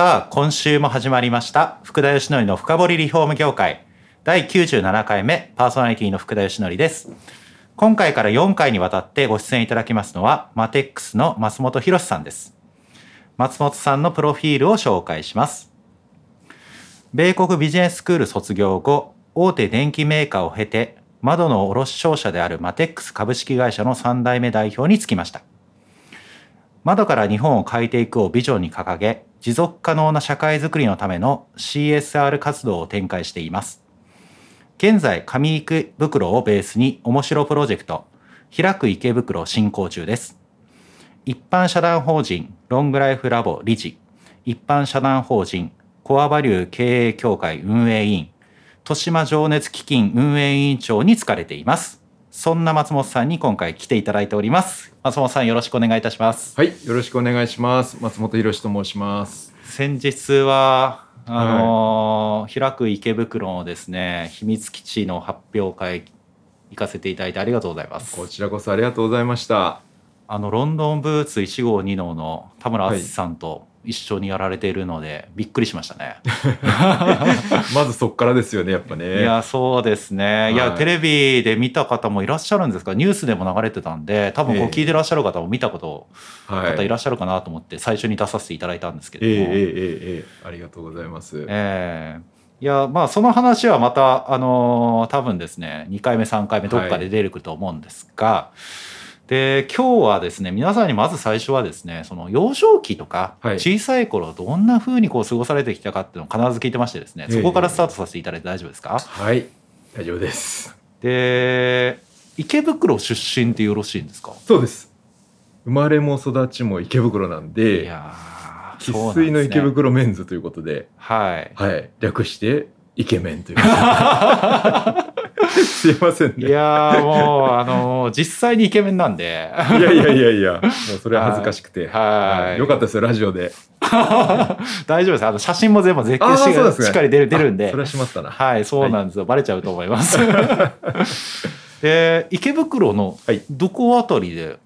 さあ今週も始まりました福田義則の深掘りリフォーム業界。第97回目パーソナリティの福田義則です。今回から4回にわたってご出演いただきますのはマテックスの松本博さんです。松本さんのプロフィールを紹介します。米国ビジネススクール卒業後大手電機メーカーを経て窓の卸商社であるマテックス株式会社の3代目代表に就きました。窓から日本を変えていくをビジョンに掲げ持続可能な社会づくりのための CSR 活動を展開しています。現在上池袋をベースに面白プロジェクト開く池袋進行中です。一般社団法人ロングライフラボ理事一般社団法人コアバリュー経営協会運営委員豊島情熱基金運営委員長に疲れています。そんな松本さんに今回来ていただいております松本さんよろしくお願いいたしますはい、よろしくお願いします。松本博史と申します。先日はあのー開く池袋のですね秘密基地の発表会行かせていただいてありがとうございますこちらこそありがとうございました。あのロンドンブーツ1号2号の田村淳さんと一緒にやられているので、びっくりしましたね。まずそこからですよね、やっぱね。いやそうですね、い、やはいテレビで見た方もいらっしゃるんですか？ニュースでも流れてたんで多分こうええ聞いてらっしゃる方も見たことはい。方いらっしゃるかなと思って最初に出させていただいたんですけども、ええええええありがとうございます。ええいやまあその話はまたあのー多分ですね2回目3回目どっかで出てくると思うんですが、で今日はですね皆さんにまず最初はですねその幼少期とかはい。小さい頃どんなふうにこう過ごされてきたかっていうのを必ず聞いてましてですねええ。そこからスタートさせていただいて大丈夫ですか、はい、大丈夫です。で池袋出身ってよろしいんですか？そうです。生まれも育ちも池袋なんいで、やー生粋の池袋メンズということで、はい。はい、略してイケメンという。すいませんいね。やーもうあのー実際にイケメンなんで。いやいやいやいや、もうそれは恥ずかしくて。はい。よかったですよ、ラジオで。大丈夫です。あの写真も全部絶景し,、っかり出る出るんで。あそれはしまったな。はいそうなんですよ、バレちゃうと思います。で 池袋のはい。どこあたりで、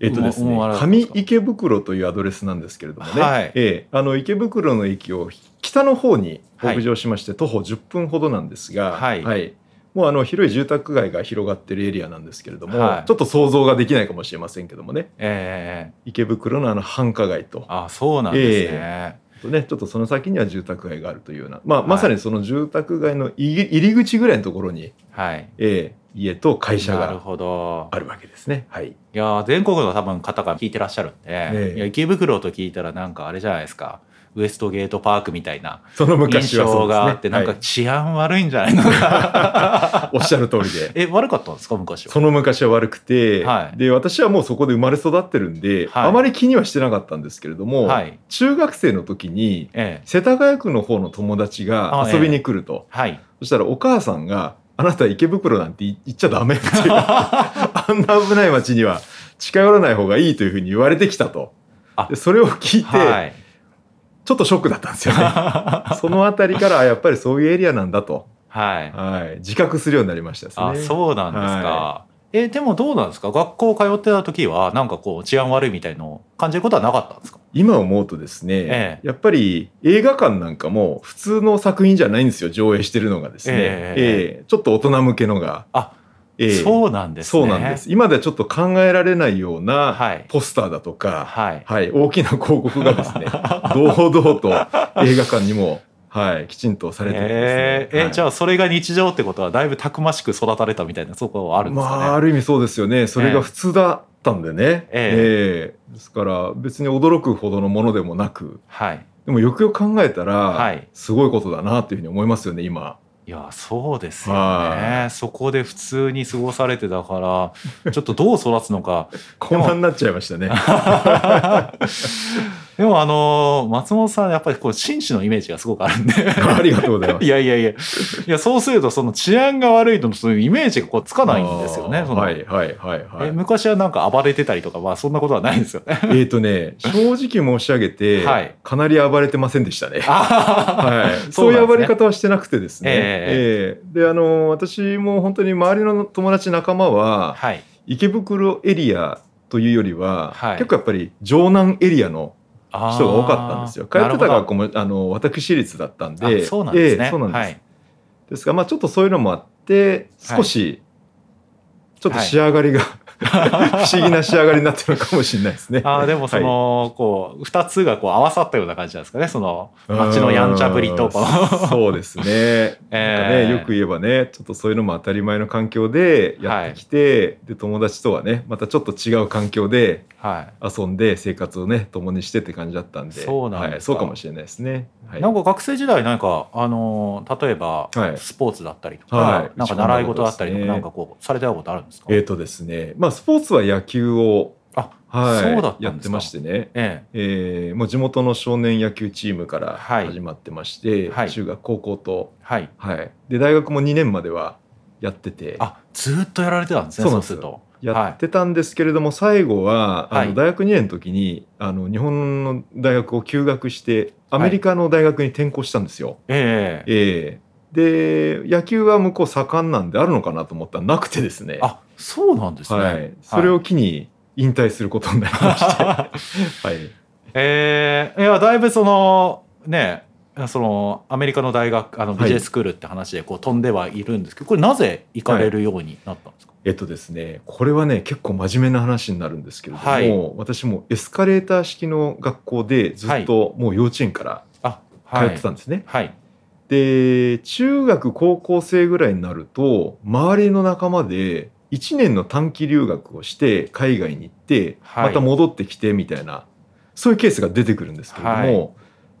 えっとですね上池袋というアドレスなんですけれどもね、はい。ええ。あの池袋の駅を北の方に北上しまして、徒歩10分ほどなんですが、はいもうあの広い住宅街が広がってるエリアなんですけれども、はい。ちょっと想像ができないかもしれませんけどもね。え池袋のあの繁華街と。ー、あそうなんですね、とね、ちょっとその先には住宅街があるというような、まあ、まさにその住宅街の入り口ぐらいのところに、はい。ええ家と会社がなるほど。あるわけですね。はい、いやー全国の多分方が聞いてらっしゃるんで、ええ。いや池袋と聞いたらなんかあれじゃないですかウエストゲートパークみたいなその印象があって、なんかはい治安悪いんじゃないの？か おっしゃる通りで。え悪かったんですか昔は？その昔は悪くて、はい。で私はもうそこで生まれ育ってるんで、はい。あまり気にはしてなかったんですけれども、はい。中学生の時にええ。世田谷区の方の友達が遊びに来ると、はい。そしたらお母さんが「あなた池袋なんて言っちゃダメ」っていう。あんな危ない街には近寄らない方がいいというふうに言われてきたと。あ。でそれを聞いて、はいちょっとショックだったんですよね。そのあたりからあやっぱりそういうエリアなんだと、はい。はい、自覚するようになりましたですね。あそうなんですか、はえでもどうなんですか？学校通ってた時はなんかこう治安悪いみたいのを感じることはなかったんですか？今思うとですね、ええ。やっぱり映画館なんかも普通の作品じゃないんですよ。上映してるのがですね、え。ええちょっと大人向けのが、あ、ええ。そうなんですね。そうなんです。今ではちょっと考えられないようなはい。ポスターだとか、はい。はい、大きな広告がですね 堂々と映画館にも、はい、きちんとされてるんですね。えー。えはい。じゃあそれが日常ってことはだいぶたくましく育たれたみたいなそこはあるんですかね、まあ、ある意味そうですよね。それが普通だったんでね、え。ええ。ですから別に驚くほどのものでもなくはい。でもよくよく考えたら、はい。すごいことだなっていうふうに思いますよね今。いやそうですよはねそこで普通に過ごされてたからちょっとどう育つのか。こんなになっちゃいましたね。でもあの松本さんやっぱりこう紳士のイメージがすごくあるんで。ありがとうございます。いやいやいや。いやそうするとその治安が悪いとそういうイメージがこうつかないんですよね。はいはいはいはい。え昔はなんか暴れてたりとかまあそんなことはないんですよね。えーとね正直申し上げて、はい。かなり暴れてませんでしたね。あはい、そそういう暴れ方はしてなくてですね。えええであの私も本当に周りの友達仲間ははい。池袋エリアというよりは、はい。結構やっぱり城南エリアの人が多かったんですよ。通ってた学校もあの私立だったんで。あそうなんですね、ええそうなんです。はい。ですがまあちょっとそういうのもあって少し、ちょっと仕上がりが、不思議な仕上がりになってるのかもしれないですね。あーでもその、こう2つがこう合わさったような感じなんですかね。その街のやんちゃぶりとそうですね。ええねよく言えばねちょっとそういうのも当たり前の環境でやってきて、で友達とはねまたちょっと違う環境ではい。遊んで生活をね共にしてって感じだったんで。そうなんですか。はい、そうかもしれないですね。はい、なんか学生時代なんかあのー例えばはい。スポーツだったりとか、はい。なんか習い事だったりとか、なんかこうされてたことあるんですか、えっ、とですね。まあスポーツは野球を、あはい、やってましてね。ええ。ーもう地元の少年野球チームからはい。始まってまして、はい。中学高校と、えはい。はい、で大学も2年まではやってて。あずーっとやられてたんですねそうす。ると。やってたんですけれども、最後はあはい。の大学2年の時にあの日本の大学を休学してアメリカの大学に転校したんですよ。ええ。ええで野球は向こう盛んなんであるのかなと思ったらなくてですね、あそうなんですね、はい、それを機に引退することになりまして、はい、えーいやだいぶそのねそのアメリカの大学あのはい。ビジネススクールって話でこう飛んではいるんですけどこれなぜ行かれるようになったんですか、えっとですねこれはね結構真面目な話になるんですけれども、はい。私もエスカレーター式の学校でずっともう幼稚園からあ通はい。ってたんですね。はいで中学高校生ぐらいになると周りの仲間で1年の短期留学をして海外に行って、はい。また戻ってきてみたいなそういうケースが出てくるんですけれども、はい。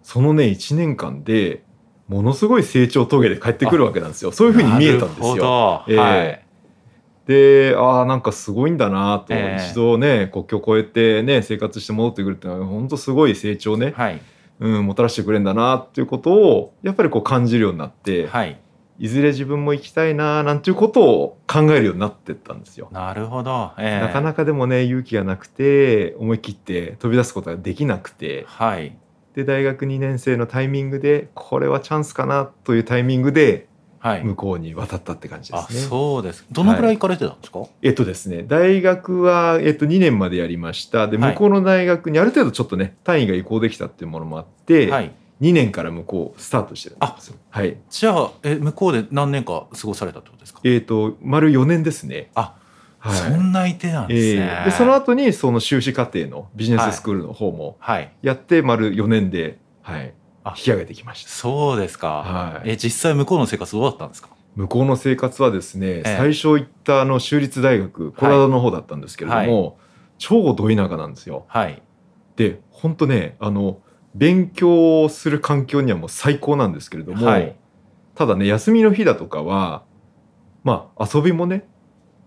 そのね1年間でものすごい成長を遂げて帰ってくるわけなんですよ。そういうふうに見えたんですよ。ええ。はい。でああなんかすごいんだなと、ええ。一度ね国境を越えてね生活して戻ってくるっていうのは本当すごい成長ね、はいうん、もたらしてくれるんだなっていうことをやっぱりこう感じるようになって、はい。いずれ自分も行きたいななんていうことを考えるようになってったんですよ。なるほど、ええ。なかなかでもね勇気がなくて思い切って飛び出すことができなくてはい。で大学2年生のタイミングでこれはチャンスかなというタイミングではい向こうに渡ったって感じであすね。そうです。どのくらい行かれてたんですか、えっとですね大学は、えっと、2年までやりました。ではい。向こうの大学にある程度ちょっとね単位が移行できたっていうものもあって、はい。2年から向こうスタートしてるんですよ。はい。じゃあえ向こうで何年か過ごされたってことですか、えっ、と丸4年ですね。あはい。そんな相手なんですね、えーでその後にその修士課程のビジネススクールの方もはい。やって丸4年で、はい、あ引き上げてきました。そうですか、はい。え実際向こうの生活どうだったんですか？向こうの生活はですね、ええ。最初行ったあの州立大学コロラドの方だったんですけれども、超ど田舎なんですよ。はい。で本当ねあの勉強をする環境にはもう最高なんですけれども、はい。ただね休みの日だとかはまあ遊びもね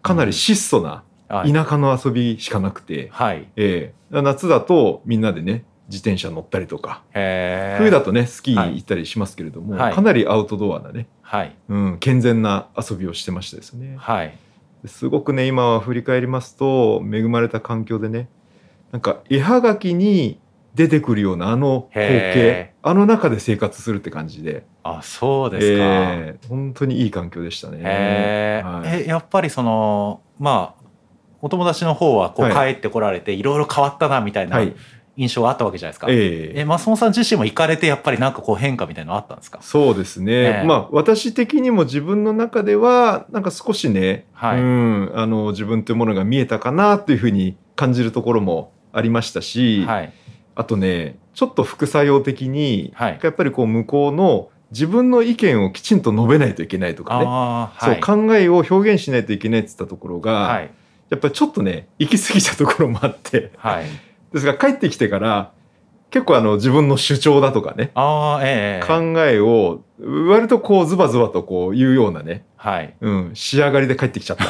かなり質素なはい。田舎の遊びしかなくて、はい。ええ。夏だとみんなでね自転車乗ったりとか。冬だとねスキーに行ったりしますけれども、はい。かなりアウトドアなね、はい。うん、健全な遊びをしてましたですね。はい。すごくね今は振り返りますと恵まれた環境でねなんか絵はがきに出てくるようなあの光へ景あの中で生活するって感じで。あそうですか、ええ本当にいい環境でしたね。はい。えやっぱりそのまあお友達の方はこう帰はってこられていろいろ変わったなみたいなはい印象があったわけじゃないですか、ええ。え松本さん自身も行かれてやっぱりなんかこう変化みたいなのあったんですか？そうですね、ええ。まあ私的にも自分の中ではなんか少しね、はい。うん、あの自分というものが見えたかなというふうに感じるところもありましたし、はい。あとねちょっと副作用的に、はい。やっぱりこう向こうの自分の意見をきちんと述べないといけないとかね、はい。そう考えを表現しないといけないって言ったところが、はい。やっぱりちょっとね行き過ぎたところもあってはいですが帰ってきてから結構あの自分の主張だとかね、ええ考えを割とこうズバズバとこう言うようなね、はいうん、仕上がりで帰ってきちゃった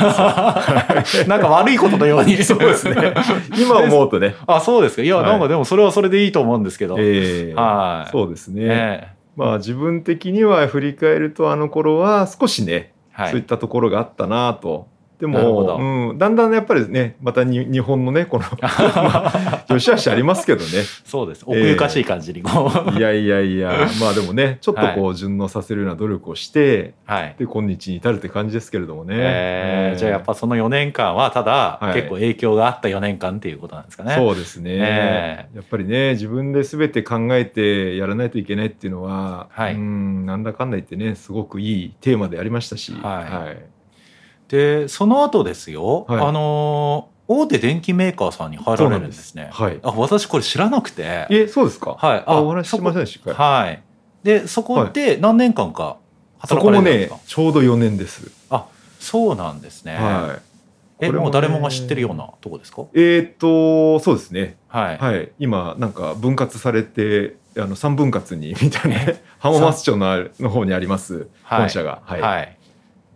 んですよ。なんか悪いことのように そうですね。今思うとね。あそうですかいや、はいなんかでもそれはそれでいいと思うんですけど、ええはいそうですね。ええまあ自分的には振り返るとあの頃は少しね、はいそういったところがあったなと。でも、うん、だんだんやっぱりねまたに日本のねこの まあ良し悪しありますけどね。そうです。奥ゆかしい感じにこう、いやいやいや まあでもねちょっとこう順応させるような努力をして、はい。で今日に至るって感じですけれどもね、えーじゃあやっぱその4年間はただ、はい。結構影響があった4年間っていうことなんですかね。そうですね、えやっぱりね自分で全て考えてやらないといけないっていうのは、はい。うんなんだかんだ言ってねすごくいいテーマでありましたし、はいでその後ですよ、はいあのー大手電機メーカーさんに入られるんですね。はいあ私これ知らなくて。えそうですか、はい。あお話ししませんでそしたこはい。でそこで何年間かそ働かれこもねるんですか？ちょうど4年です、あそうなんですね。はいえこれもねもう誰もが知ってるようなとこですか？えーっとそうですねはい。はい今なんか分割されてあの3分割にみたいなね浜松町のあるの方にありますはい本社が、はいはい。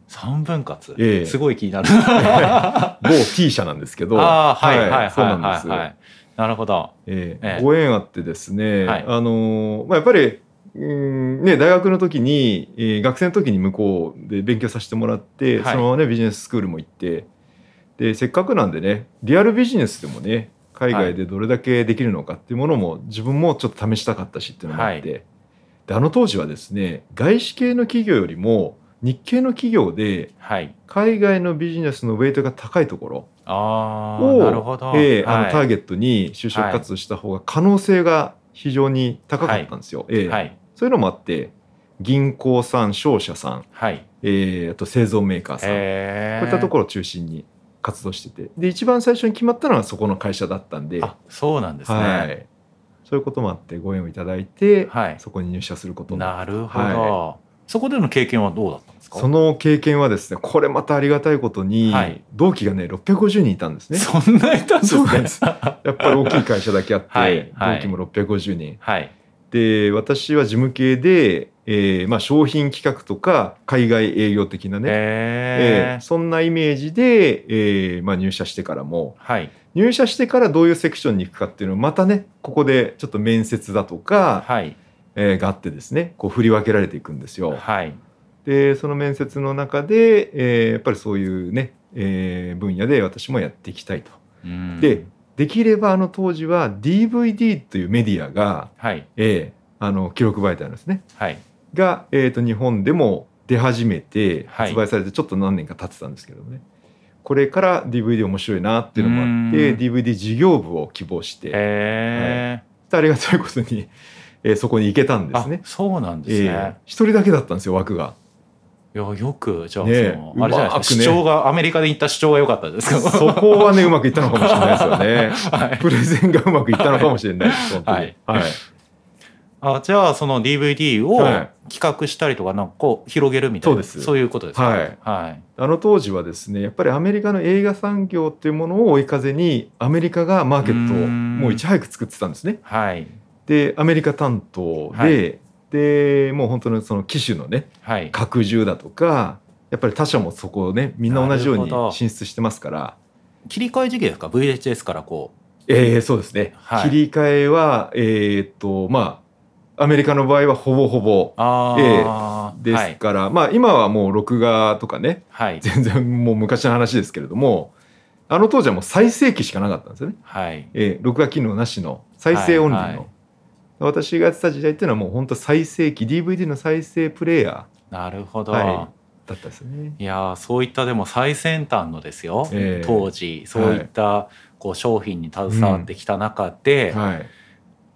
三分割、ええ。すごい気になる。某 T 社なんですけど。ああはいはいはいそうなんです、はいはい。なるほど。ええ。ええ。ご縁あってですね、はい。あのーまあ、やっぱりうんね、大学の時に、えー学生の時に向こうで勉強させてもらって、はい。そのままねビジネススクールも行ってでせっかくなんでねリアルビジネスでもね海外でどれだけできるのかっていうものも自分もちょっと試したかったしっていうのもあって、であの当時はですね外資系の企業よりも日系の企業ではい。海外のビジネスのウェイトが高いところああを。えーあはい。のターゲットに就職活動した方が可能性が非常に高かったんですよ。えーはい。そういうのもあって銀行さん商社さん、はい。えーあと製造メーカーさん、えこういったところを中心に活動してて。で一番最初に決まったのはそこの会社だったんで、あそうなんですね。はい、そういうこともあってご縁をいただいて、はい。そこに入社することに。ななるほど、はそこでの経験はどうだったんですか？その経験はですねこれまたありがたいことに、はい。同期がね650人いたんですね。そんないたんですね。やっぱり大きい会社だけあって、はい。はい。同期も650人。はい。で私は事務系で、えーまあ、商品企画とか海外営業的なね、ええーそんなイメージで、えーまあ、入社してからも。はい。入社してからどういうセクションに行くかっていうのをまたねここでちょっと面接だとか、はいえーがあってですねこう振り分けられていくんですよ。はい。でその面接の中で、えーやっぱりそういうね、えー分野で私もやっていきたいと。うん。でできればあの当時は DVD というメディアが、はい。えーあの記録媒体なんですね。はい。が、えー、と日本でも出始めてはい。発売されてちょっと何年か経ってたんですけどね、これから DVD 面白いなっていうのもあってうん。DVD 事業部を希望して、えありがたいことに、えーそこに行けたんですあね。そうなんですね。えー一人だけだったんですよ枠が。いやよくじゃあ、ねえそのあれじゃないですか、ね主張がアメリカで行った主張が良かったですか？そこはねうまくいったのかもしれないですよね。はいプレゼンがうまくいったのかもしれないです。はいはいあじゃあその DVD をはい企画したりとかなんかこう広げるみたいな、そうですいうことですか？はいはいあの当時はですねやっぱりアメリカの映画産業っていうものを追い風にアメリカがマーケットをうんもういち早く作ってたんですね。はいでアメリカ担当で、はい。でもう本当にその機種のねはい。拡充だとかやっぱり他社もそこをねみんな同じように進出してますから。切り替え時期ですか？VHS からこえー、そうですね、はい。切り替えはえーっとまあアメリカの場合はほぼほぼうああ、ですから、まあ今はもう録画とかねはい。全然もう昔の話ですけれどもあの当時はもう再生機しかなかったんですよね、はい。えー録画機能なしの再生オンリーの、はいはい私がやってた時代っていうのはもう本当再生機 DVD の再生プレイヤなるほど、ー、はい、だったですよね。いやーそういったでも最先端のですよ、ええ。当時そういったこう商品に携わってきた中で、はい。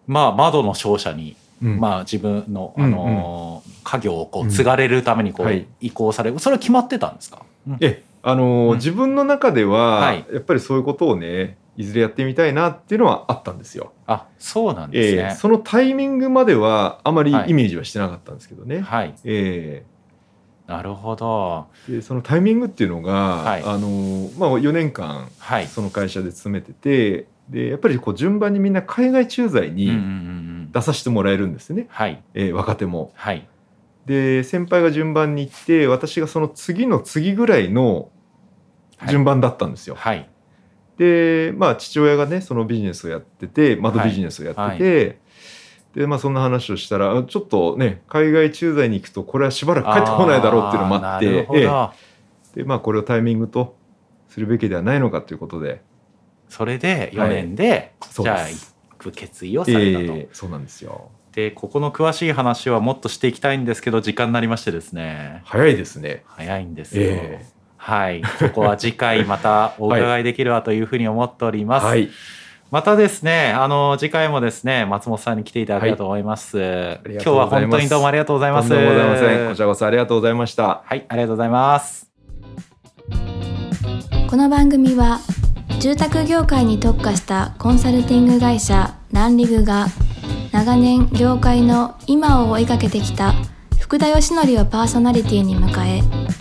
まあ窓の商社に、うん。まあ自分の、うんあのー家業をこう継がれるためにこう、はい。移行される。それは決まってたんですか、うん。えあのーうん。自分の中では、はい。やっぱりそういうことをねいずれやってみたいなっていうのはあったんですよ。あそうなんですね、えーそのタイミングまではあまりはい。イメージはしてなかったんですけどね。はい。えなるほど。ーでそのタイミングっていうのが、はい。あのーまあ、4年間はい。その会社で勤めててでやっぱりこう順番にみんな海外駐在に、出させてもらえるんですね、はい。えー若手も。はい。で先輩が順番に行って私がその次の次ぐらいの順番だったんですよ。はいでまあ父親がねそのビジネスをやってて窓ビジネスをやってて、でまあそんな話をしたらあちょっとね海外駐在に行くとこれはしばらく帰ってこないだろうっていうのもあってでまあこれをタイミングとするべきではないのかということでそれで4年で、そうじゃあ行。く決意をされたと。ええそうなんですよ。でここの詳しい話はもっとしていきたいんですけど時間になりましてですね早いですね。早いんですよ。ええはい、そこは次回またお伺いできればというふうに思っております。はい。またですね、あの次回もですね、松本さんに来ていただければと思います。りが今日はとうございます本当にどうもありがとうございます。とんでもございません。こちらこそありがとうございました。はい、ありがとうございます。この番組は住宅業界に特化したコンサルティング会社ランリグが長年業界の今を追いかけてきた福田義則をパーソナリティに迎え